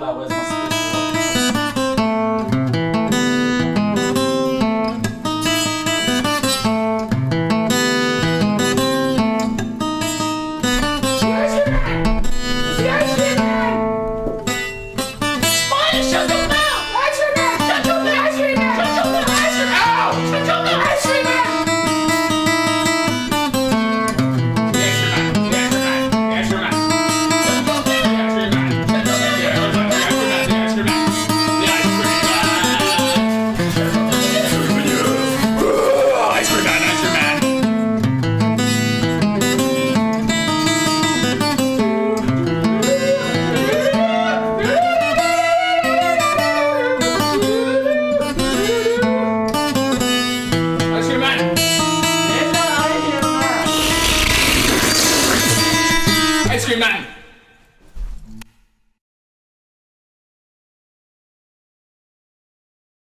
flowers must be countryman.